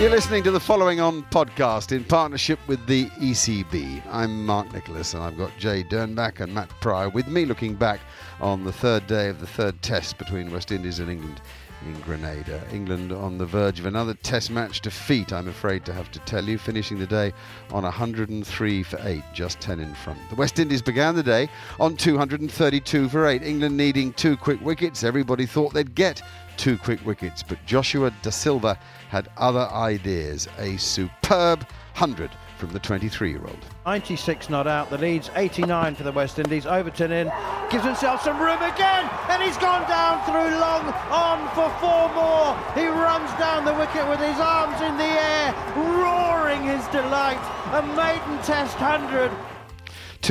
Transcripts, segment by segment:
You're listening to the following on podcast in partnership with the ECB. I'm Mark Nicholas and I've got Jade Dernbach and Matt Prior with me looking back on the third day of the third test between West Indies and England in Grenada. England on the verge of another test match defeat, I'm afraid to have to tell you, finishing the day on 103 for 8, just 10 in front. The West Indies began the day on 232 for 8, England needing two quick wickets. Everybody thought they'd get two quick wickets, but Joshua Da Silva had other ideas. A superb 100 from the 23 year old. 96 not out, the lead's 89 for the West Indies. Overton in, gives himself some room again, and he's gone down through long, on for four more. He runs down the wicket with his arms in the air, roaring his delight. A maiden test 100.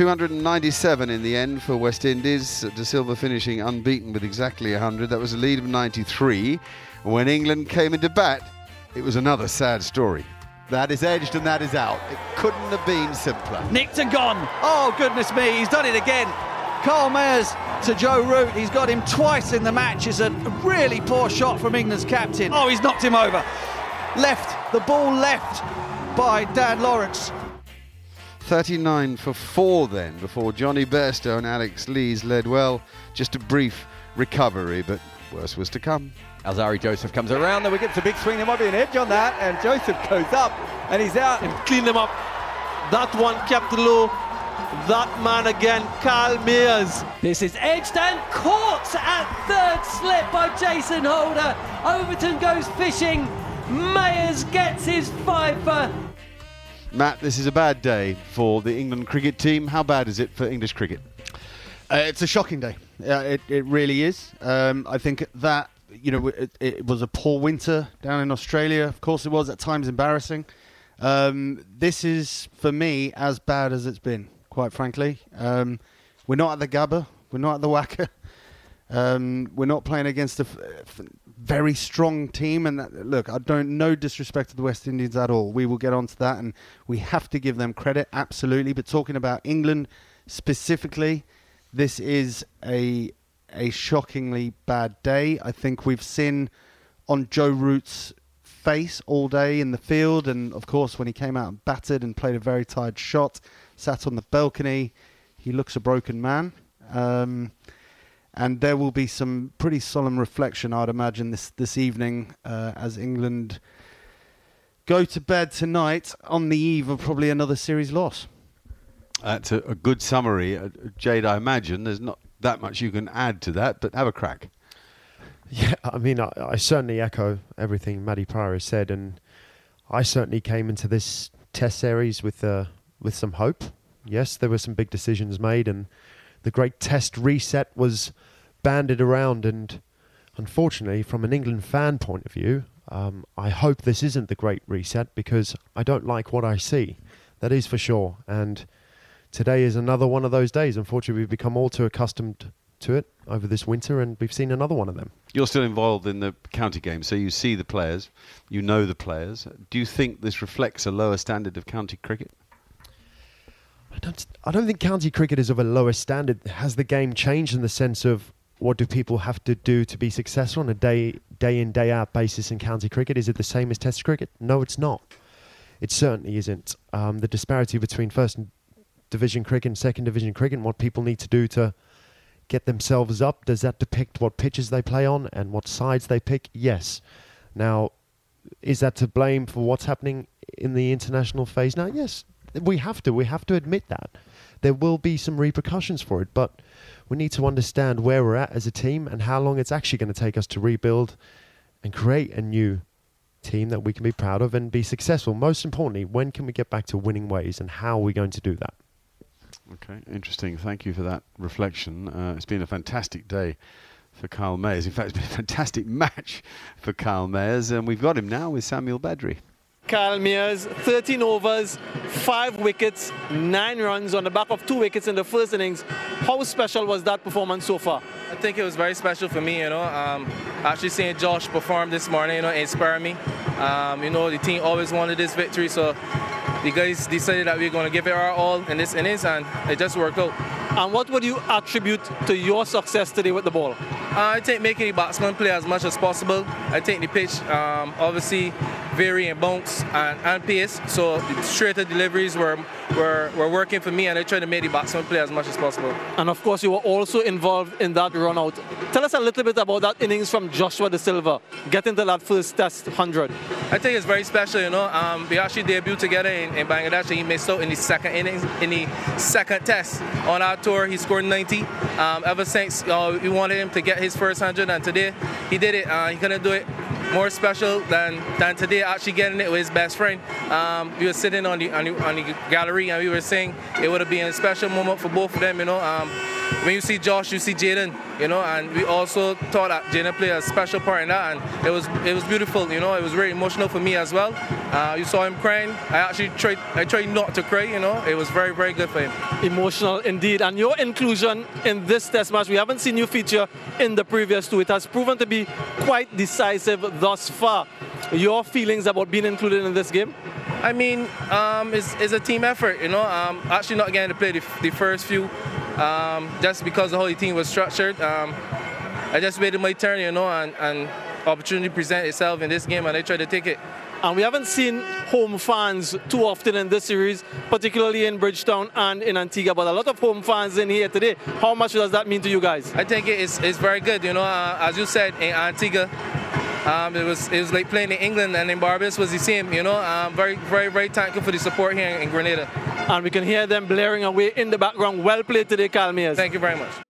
297 in the end for West Indies. Da Silva finishing unbeaten with exactly 100. That was a lead of 93. When England came into bat, it was another sad story. That is edged and that is out. It couldn't have been simpler. Nicked and gone. Oh, goodness me, he's done it again. Kyle Mayers to Joe Root. He's got him twice in the match. It's a really poor shot from England's captain. Oh, he's knocked him over. Left, the ball left by Dan Lawrence. 39 for four then before Jonny Bairstow and Alex Lees led well. Just a brief recovery, but worse was to come. Alzarri Joseph comes around the wicket. It's a big swing. There might be an edge on that. And Joseph goes up and he's out. And clean them up. That one kept low. That man again, Kyle Mayers. This is edged and caught at third slip by Jason Holder. Overton goes fishing. Mayers gets his fifer. Matt, this is a bad day for the England cricket team. How bad is it for English cricket? Uh, it's a shocking day. Yeah, it, it really is. Um, I think that you know it, it, was a poor winter down in Australia. Of course, it was at times embarrassing. Um, this is for me as bad as it's been. Quite frankly, um, we're not at the Gabba. We're not at the WACA. Um, we're not playing against a f- very strong team. And that, look, I don't no disrespect to the West Indians at all. We will get onto that, and we have to give them credit, absolutely. But talking about England specifically, this is a a shockingly bad day. I think we've seen on Joe Root's face all day in the field, and of course when he came out and batted and played a very tired shot, sat on the balcony, he looks a broken man. Um, and there will be some pretty solemn reflection, I'd imagine, this this evening uh, as England go to bed tonight on the eve of probably another series loss. That's a, a good summary, uh, Jade. I imagine there's not that much you can add to that, but have a crack. Yeah, I mean, I, I certainly echo everything Matty Prior has said, and I certainly came into this Test series with uh, with some hope. Yes, there were some big decisions made, and the great Test reset was banded around. And unfortunately, from an England fan point of view, um, I hope this isn't the great reset because I don't like what I see. That is for sure. And today is another one of those days. Unfortunately, we've become all too accustomed to it over this winter, and we've seen another one of them. You're still involved in the county game, so you see the players, you know the players. Do you think this reflects a lower standard of county cricket? I don't. I don't think county cricket is of a lower standard. Has the game changed in the sense of what do people have to do to be successful on a day day in day out basis in county cricket? Is it the same as Test cricket? No, it's not. It certainly isn't. Um, the disparity between first division cricket and second division cricket, and what people need to do to get themselves up, does that depict what pitches they play on and what sides they pick? Yes. Now, is that to blame for what's happening in the international phase now? Yes, we have to. We have to admit that. There will be some repercussions for it, but we need to understand where we're at as a team and how long it's actually going to take us to rebuild and create a new team that we can be proud of and be successful. Most importantly, when can we get back to winning ways and how are we going to do that? Okay, interesting. Thank you for that reflection. Uh, it's been a fantastic day for Kyle Mayers. In fact, it's been a fantastic match for Kyle Mayers, and we've got him now with Samuel Badree. Kyle Mayers, 13 overs, 5 wickets, 9 runs on the back of 2 wickets in the first innings. How special was that performance so far? I think it was very special for me, you know. Um, actually seeing Josh perform this morning, you know, inspired me. Um, you know, the team always wanted this victory, so the guys decided that we are going to give it our all in this innings, and it just worked out. And what would you attribute to your success today with the ball? Uh, I think making the batsman play as much as possible. I think the pitch, um, obviously, vary bounce and, and pace, so straighter deliveries were, were, were working for me, and I tried to make the batsman play as much as possible. And of course, you were also involved in that run out. Tell us a little bit about that innings from Joshua Da Silva, getting to that first test 100. I think it's very special, you know. Um, we actually debuted together in, in Bangladesh, and he missed out in the second innings, in the second test on our tour. He scored 90. Um, ever since uh, we wanted him to get his first 100, and today he did it. Uh, he couldn't do it more special than, than today actually getting it with his best friend. Um, we were sitting on the, on the, on the gallery and we were saying it would have been a special moment for both of them, you know. Um, when you see Josh, you see Jayden, you know, and we also thought that Jayden played a special part in that, and it was it was beautiful, you know. It was very emotional for me as well. Uh, you saw him crying. I actually tried I tried not to cry, you know. It was very very good for him. Emotional indeed, and your inclusion in this Test match, we haven't seen you feature in the previous two. It has proven to be quite decisive thus far. Your feelings about being included in this game? I mean, um, it's, it's, a team effort, you know. Um, actually, not getting to play the, the first few um, just because the whole team was structured. Um, I just waited my turn, you know, and, and opportunity present itself in this game, and I tried to take it. And we haven't seen home fans too often in this series, particularly in Bridgetown and in Antigua, but a lot of home fans in here today. How much does that mean to you guys? I think it's, it's very good, you know, uh, as you said, in Antigua, um, it was it was like playing in England and in Barbados was the same, you know. Um, very very very thankful for the support here in Grenada. And we can hear them blaring away in the background. Well played today, Kyle Mayers. Thank you very much.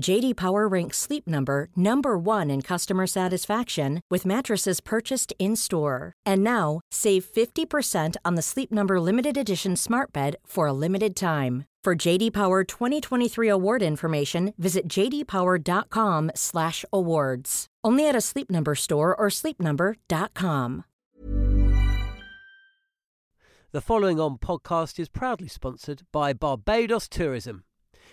JD Power ranks Sleep Number number 1 in customer satisfaction with mattresses purchased in-store. And now, save 50% on the Sleep Number limited edition Smart Bed for a limited time. For JD Power 2023 award information, visit jdpower.com/awards. Only at a Sleep Number store or sleepnumber.com. The following on podcast is proudly sponsored by Barbados Tourism.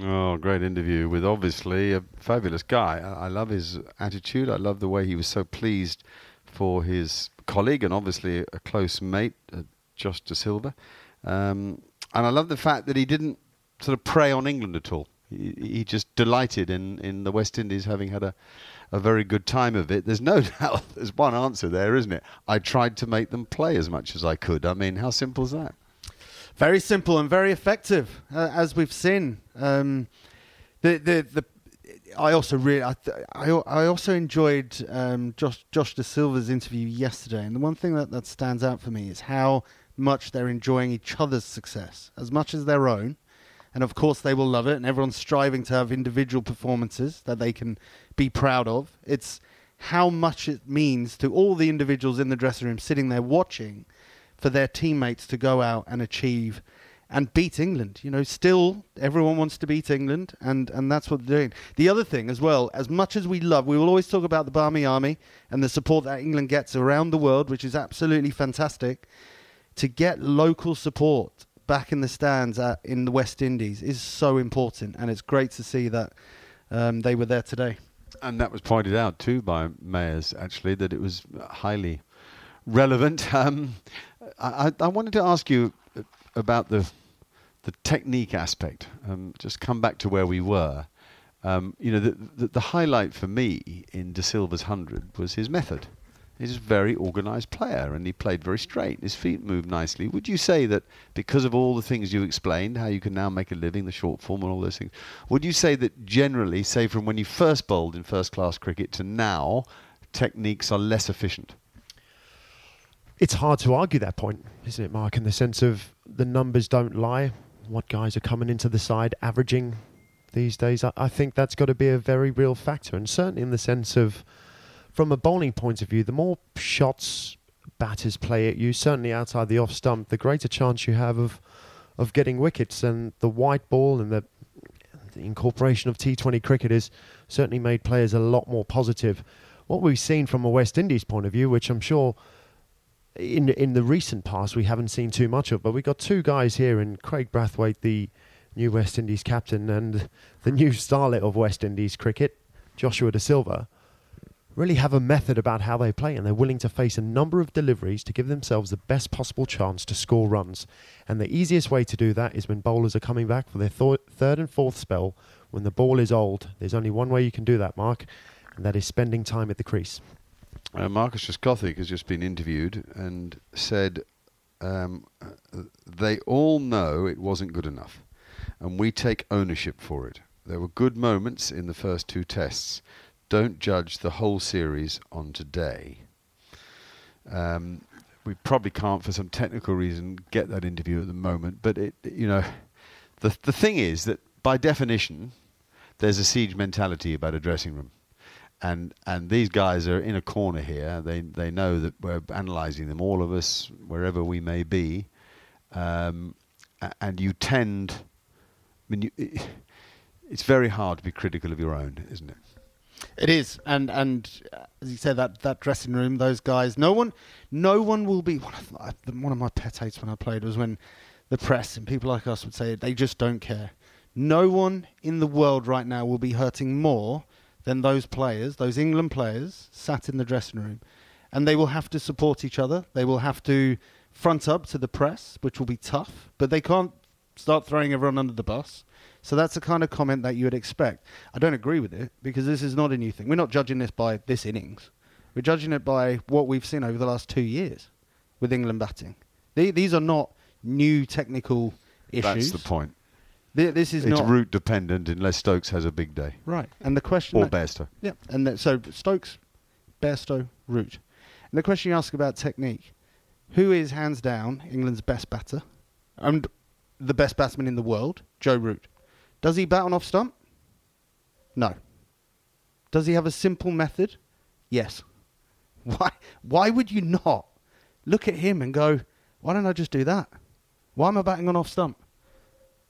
Oh, great interview with obviously a fabulous guy. I, love his attitude. I love the way he was so pleased for his colleague and obviously a close mate, uh, Josh Da Silva. Um, and I love the fact that he didn't sort of prey on England at all. He, he just delighted in, in the West Indies having had a, a very good time of it. There's no doubt there's one answer there, isn't it? I tried to make them play as much as I could. I mean, how simple is that? Very simple and very effective, uh, as we've seen. Um, the, the, the, I also really, I, I, I also enjoyed um, Josh, Josh Da Silva's interview yesterday, and the one thing that, that stands out for me is how much they're enjoying each other's success as much as their own. And of course, they will love it, and everyone's striving to have individual performances that they can be proud of. It's how much it means to all the individuals in the dressing room sitting there watching for their teammates to go out and achieve and beat England. You know, still everyone wants to beat England, and, and that's what they're doing. The other thing as well, as much as we love, we will always talk about the Barmy Army and the support that England gets around the world, which is absolutely fantastic. To get local support back in the stands at, in the West Indies is so important, and it's great to see that um, they were there today. And that was pointed out too by Mayers, actually, that it was highly relevant. Um, I, I, wanted to ask you about the the technique aspect. Um, just come back to where we were. Um, you know, the, the, the highlight for me in Da Silva's hundred was his method. He's a very organised player, and he played very straight. His feet moved nicely. Would you say that because of all the things you explained, how you can now make a living, the short form, and all those things, would you say that generally, say from when you first bowled in first-class cricket to now, techniques are less efficient? It's hard to argue that point, isn't it, Mark? In the sense of the numbers don't lie. What guys are coming into the side averaging these days? I, I think that's got to be a very real factor, and certainly in the sense of from a bowling point of view, the more shots batters play at you, certainly outside the off stump, the greater chance you have of of getting wickets. And the white ball and the, the incorporation of T20 cricket has certainly made players a lot more positive. What we've seen from a West Indies point of view, which I'm sure in in the recent past we haven't seen too much of, but we've got two guys here in Kraigg Brathwaite, the new West Indies captain, and the new starlet of West Indies cricket, Joshua Da Silva really have a method about how they play and they're willing to face a number of deliveries to give themselves the best possible chance to score runs. And the easiest way to do that is when bowlers are coming back for their th- third and fourth spell when the ball is old. There's only one way you can do that, Mark, and that is spending time at the crease. Uh, Marcus Trescothick has just been interviewed and said um, they all know it wasn't good enough, and we take ownership for it. There were good moments in the first two tests don't judge the whole series on today. Um, we probably can't, for some technical reason, get that interview at the moment. But it, you know, the the thing is that by definition, there's a siege mentality about a dressing room, and and these guys are in a corner here. They they know that we're analysing them, all of us, wherever we may be, um, and you tend. I mean, you, it's very hard to be critical of your own, isn't it? It is, and and uh, as you say, that that dressing room, those guys, no one, no one will be. One of, one of my pet hates when I played was when the press and people like us would say they just don't care. No one in the world right now will be hurting more than those players, those England players, sat in the dressing room, and they will have to support each other. They will have to front up to the press, which will be tough, but they can't start throwing everyone under the bus. So that's the kind of comment that you would expect. I don't agree with it because this is not a new thing. We're not judging this by this innings. We're judging it by what we've seen over the last two years with England batting. The- these are not new technical issues. That's the point. Th- This is it's not Root dependent unless Stokes has a big day. Right. And the question Or that- Bairstow. Yeah. And that, so Stokes, Bairstow, Root. And the question you ask about technique, who is hands down England's best batter and the best batsman in the world? Joe Root. Does he bat on off stump? No. Does he have a simple method? Yes. Why why would you not look at him and go, why don't I just do that? Why am I batting on off stump?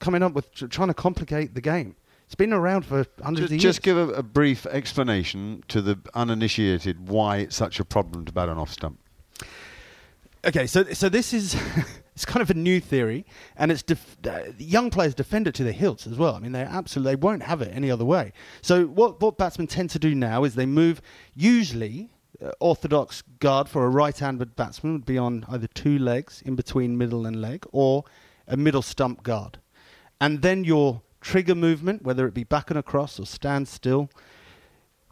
Coming up with tr- trying to complicate the game. It's been around for hundreds Just, of years. just give a, a brief explanation to the uninitiated why it's such a problem to bat on off stump. Okay, so so this is it's kind of a new theory, and it's def- uh, young players defend it to the hilts as well. I mean, they absolutely they won't have it any other way. So what what batsmen tend to do now is they move. Usually, uh, orthodox guard for a right-handed batsman would be on either two legs in between middle and leg, or a middle stump guard, and then your trigger movement, whether it be back and across or stand still,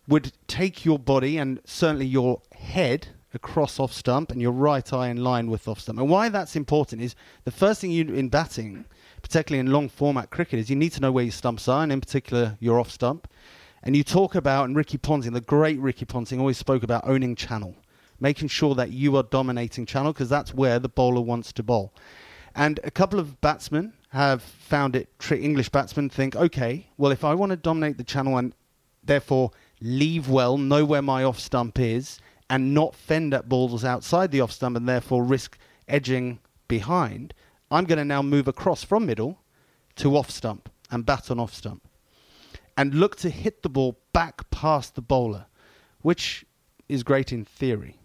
would take your body and certainly your head across off stump and your right eye in line with off stump. And why that's important is the first thing you in batting, particularly in long format cricket, is you need to know where your stumps are, and in particular your off stump. And you talk about, and Ricky Ponting, the great Ricky Ponting, always spoke about owning channel, making sure that you are dominating channel because that's where the bowler wants to bowl. And a couple of batsmen have found it, tri- English batsmen think, okay, well, if I want to dominate the channel and therefore leave well, know where my off stump is, and not fend at balls outside the off stump and therefore risk edging behind, I'm going to now move across from middle to off stump and bat on off stump and look to hit the ball back past the bowler, which is great in theory.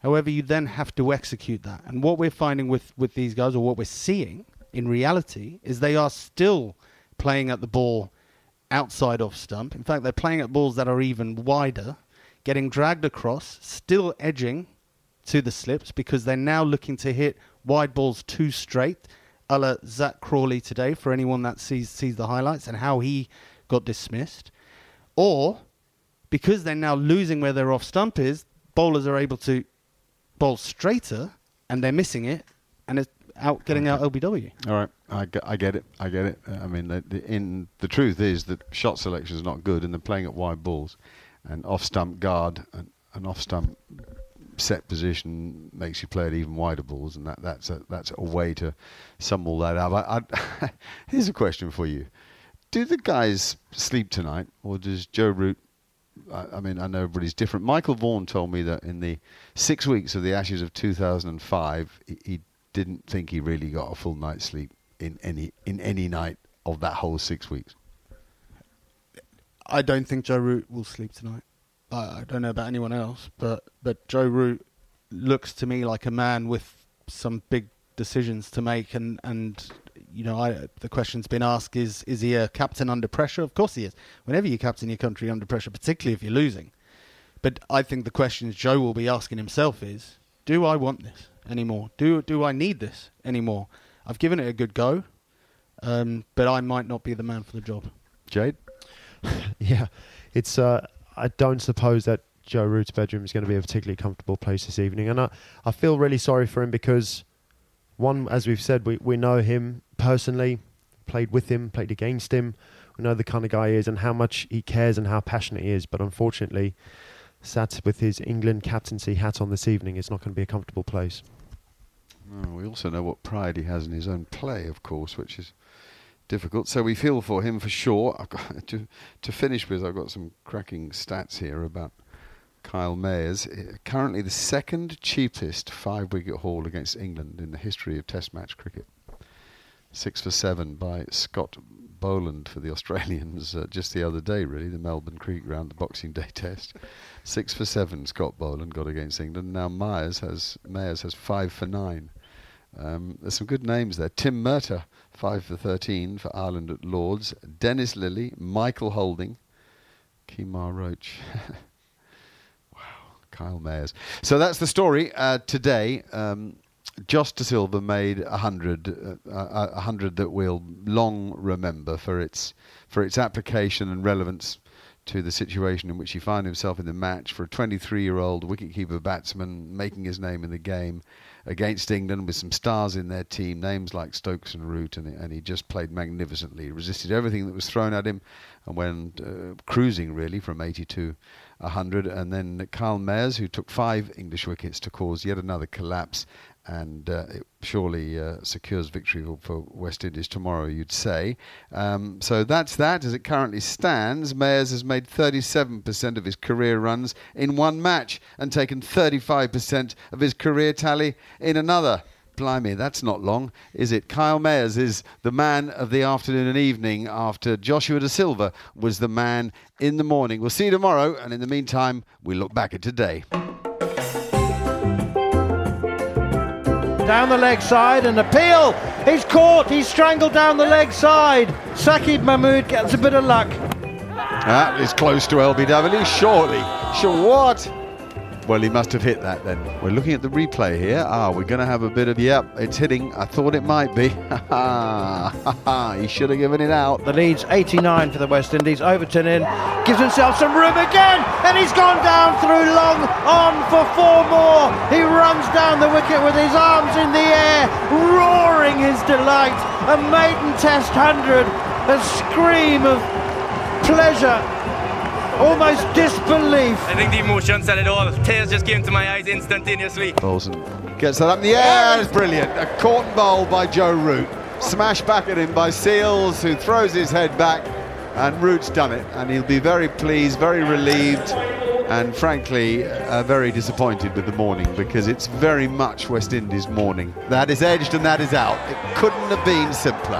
However, you then have to execute that. And what we're finding with, with these guys, or what we're seeing in reality, is they are still playing at the ball outside off stump. In fact, they're playing at balls that are even wider, getting dragged across, still edging to the slips because they're now looking to hit wide balls too straight, a la Zak Crawley today, for anyone that sees, sees the highlights and how he got dismissed. Or because they're now losing where their off stump is, bowlers are able to bowl straighter and they're missing it and it's out getting out LBW. All right, I get, I get it. I get it. I mean, the, the, in the truth is that shot selection is not good, and they're playing at wide balls, and off stump guard and an off stump set position makes you play at even wider balls, and that, that's a that's a way to sum all that up. I, I, here's a question for you: Do the guys sleep tonight, or does Joe Root? I, I mean, I know everybody's different. Michael Vaughan told me that in the six weeks of the Ashes of 2005, he, he didn't think he really got a full night's sleep in any in any night of that whole six weeks. I don't think Joe Root will sleep tonight. I, I don't know about anyone else, but but Joe Root looks to me like a man with some big decisions to make, and and you know, I, the question's been asked: is is he a captain under pressure? Of course he is. Whenever you captain your country under pressure, particularly if you're losing. But I think the questions Joe will be asking himself is: Do I want this anymore? Do do I need this anymore? I've given it a good go, um, but I might not be the man for the job. Jade. yeah, it's. Uh, I don't suppose that Joe Root's bedroom is going to be a particularly comfortable place this evening, and I, I feel really sorry for him because, one, as we've said, we we know him personally, played with him, played against him. We know the kind of guy he is and how much he cares and how passionate he is. But unfortunately, sat with his England captaincy hat on this evening, it's not going to be a comfortable place. Oh, we also know what pride he has in his own play, of course, which is difficult. So we feel for him for sure. To to finish with. I've got some cracking stats here about Kyle Mayers. Uh, Currently, the second cheapest five-wicket haul against England in the history of Test match cricket. Six for seven by Scott Boland for the Australians uh, just the other day, really, the Melbourne Cricket Ground, the Boxing Day Test. Six for seven, Scott Boland got against England. Now Myers has Mayers has five for nine. Um, there's some good names there. Tim Murtagh, 5 for 13 for Ireland at Lords. Dennis Lillee, Michael Holding, Kemar Roach. wow, Kyle Mayers. So that's the story uh, today. Um, Josh Da Silva made a hundred, uh, a a hundred that we'll long remember for its for its application and relevance to the situation in which he found himself in the match for a 23 year old wicketkeeper batsman making his name in the game against England with some stars in their team, names like Stokes and Root, and, and he just played magnificently. He resisted everything that was thrown at him and went uh, cruising really from 80 to 100. And then Kyle Mayers, who took five English wickets to cause yet another collapse and uh, it surely uh, secures victory for West Indies tomorrow, you'd say. Um, so that's that. As it currently stands, Mayers has made 37% of his career runs in one match and taken 35% of his career tally in another. Blimey, that's not long, is it? Kyle Mayers is the man of the afternoon and evening after Joshua Da Silva was the man in the morning. We'll see you tomorrow, and in the meantime, we look back at today. Down the leg side and appeal. He's caught. He's strangled down the leg side. Saqib Mahmood gets a bit of luck. Ah, that is close to LBW, surely. Sure, what? Well, he must have hit that then. We're looking at the replay here. Ah, we're going to have a bit of, yep, it's hitting. I thought it might be. he should have given it out. The lead's 89 for the West Indies. Overton in, gives himself some room again, and he's gone down through long on for four more. He runs down the wicket with his arms in the air, roaring his delight. A maiden test hundred, a scream of pleasure almost disbelief. I think the emotion said it all. Tears just came to my eyes instantaneously. Bolson gets that up in the air. It's brilliant. A caught bowl by Joe Root. Smash back at him by Seales, who throws his head back. And Root's done it. And he'll be very pleased, very relieved, and frankly, uh, very disappointed with the morning because it's very much West Indies morning. That is edged and that is out. It couldn't have been simpler.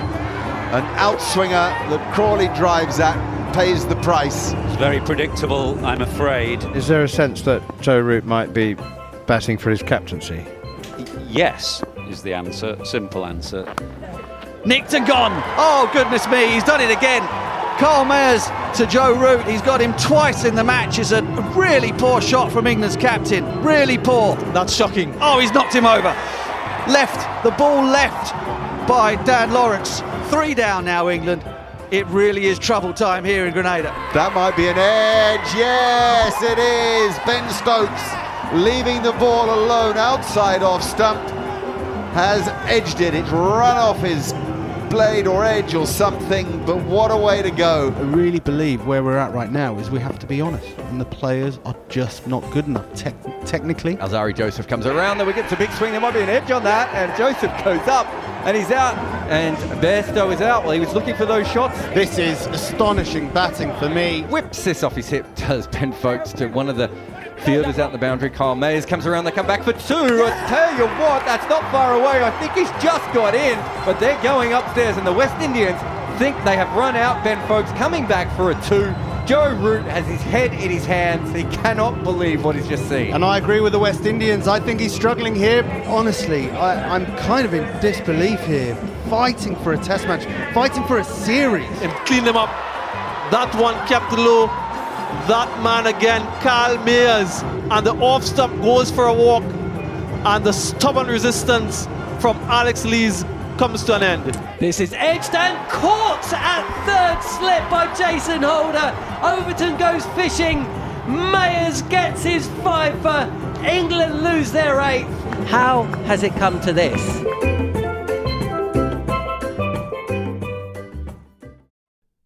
An outswinger that Crawley drives at pays the price. It's very predictable, I'm afraid. Is there a sense that Joe Root might be batting for his captaincy? Yes, is the answer. Simple answer. Nicked and gone. Oh, goodness me, he's done it again. Kyle Mayers to Joe Root. He's got him twice in the match. It's a really poor shot from England's captain. Really poor. That's shocking. Oh, he's knocked him over. Left. The ball left by Dan Lawrence. Three down now, England. It really is trouble time here in Grenada. That might be an edge. Yes, it is. Ben Stokes leaving the ball alone outside off stump has edged it. It's run off his blade or edge or something, but what a way to go. I really believe where we're at right now is we have to be honest, and the players are just not good enough te- technically. Alzarri Joseph comes around the wicket, it's a big swing, there might be an edge on that, and Joseph goes up and he's out, and Bairstow is out. Well, he was looking for those shots. This is astonishing batting for me. Whips this off his hip, does Ben Foakes to one of the fielders out the boundary. Kyle Mayers comes around, they come back for two. I tell you what, that's not far away. I think he's just got in, but they're going upstairs, and the West Indians think they have run out Ben Foakes coming back for a two. Joe Root has his head in his hands. He cannot believe what he's just seen. And I agree with the West Indians. I think he's struggling here. Honestly, I, I'm kind of in disbelief here. Fighting for a test match, fighting for a series. And clean them up. That one kept low. That man again, Kyle Mayers. And the off stump goes for a walk. And the stubborn resistance from Alex Lees comes to an end. This is edged and caught at third slip by Jason Holder. Overton goes fishing. Mayers gets his five for England lose their eighth. How has it come to this?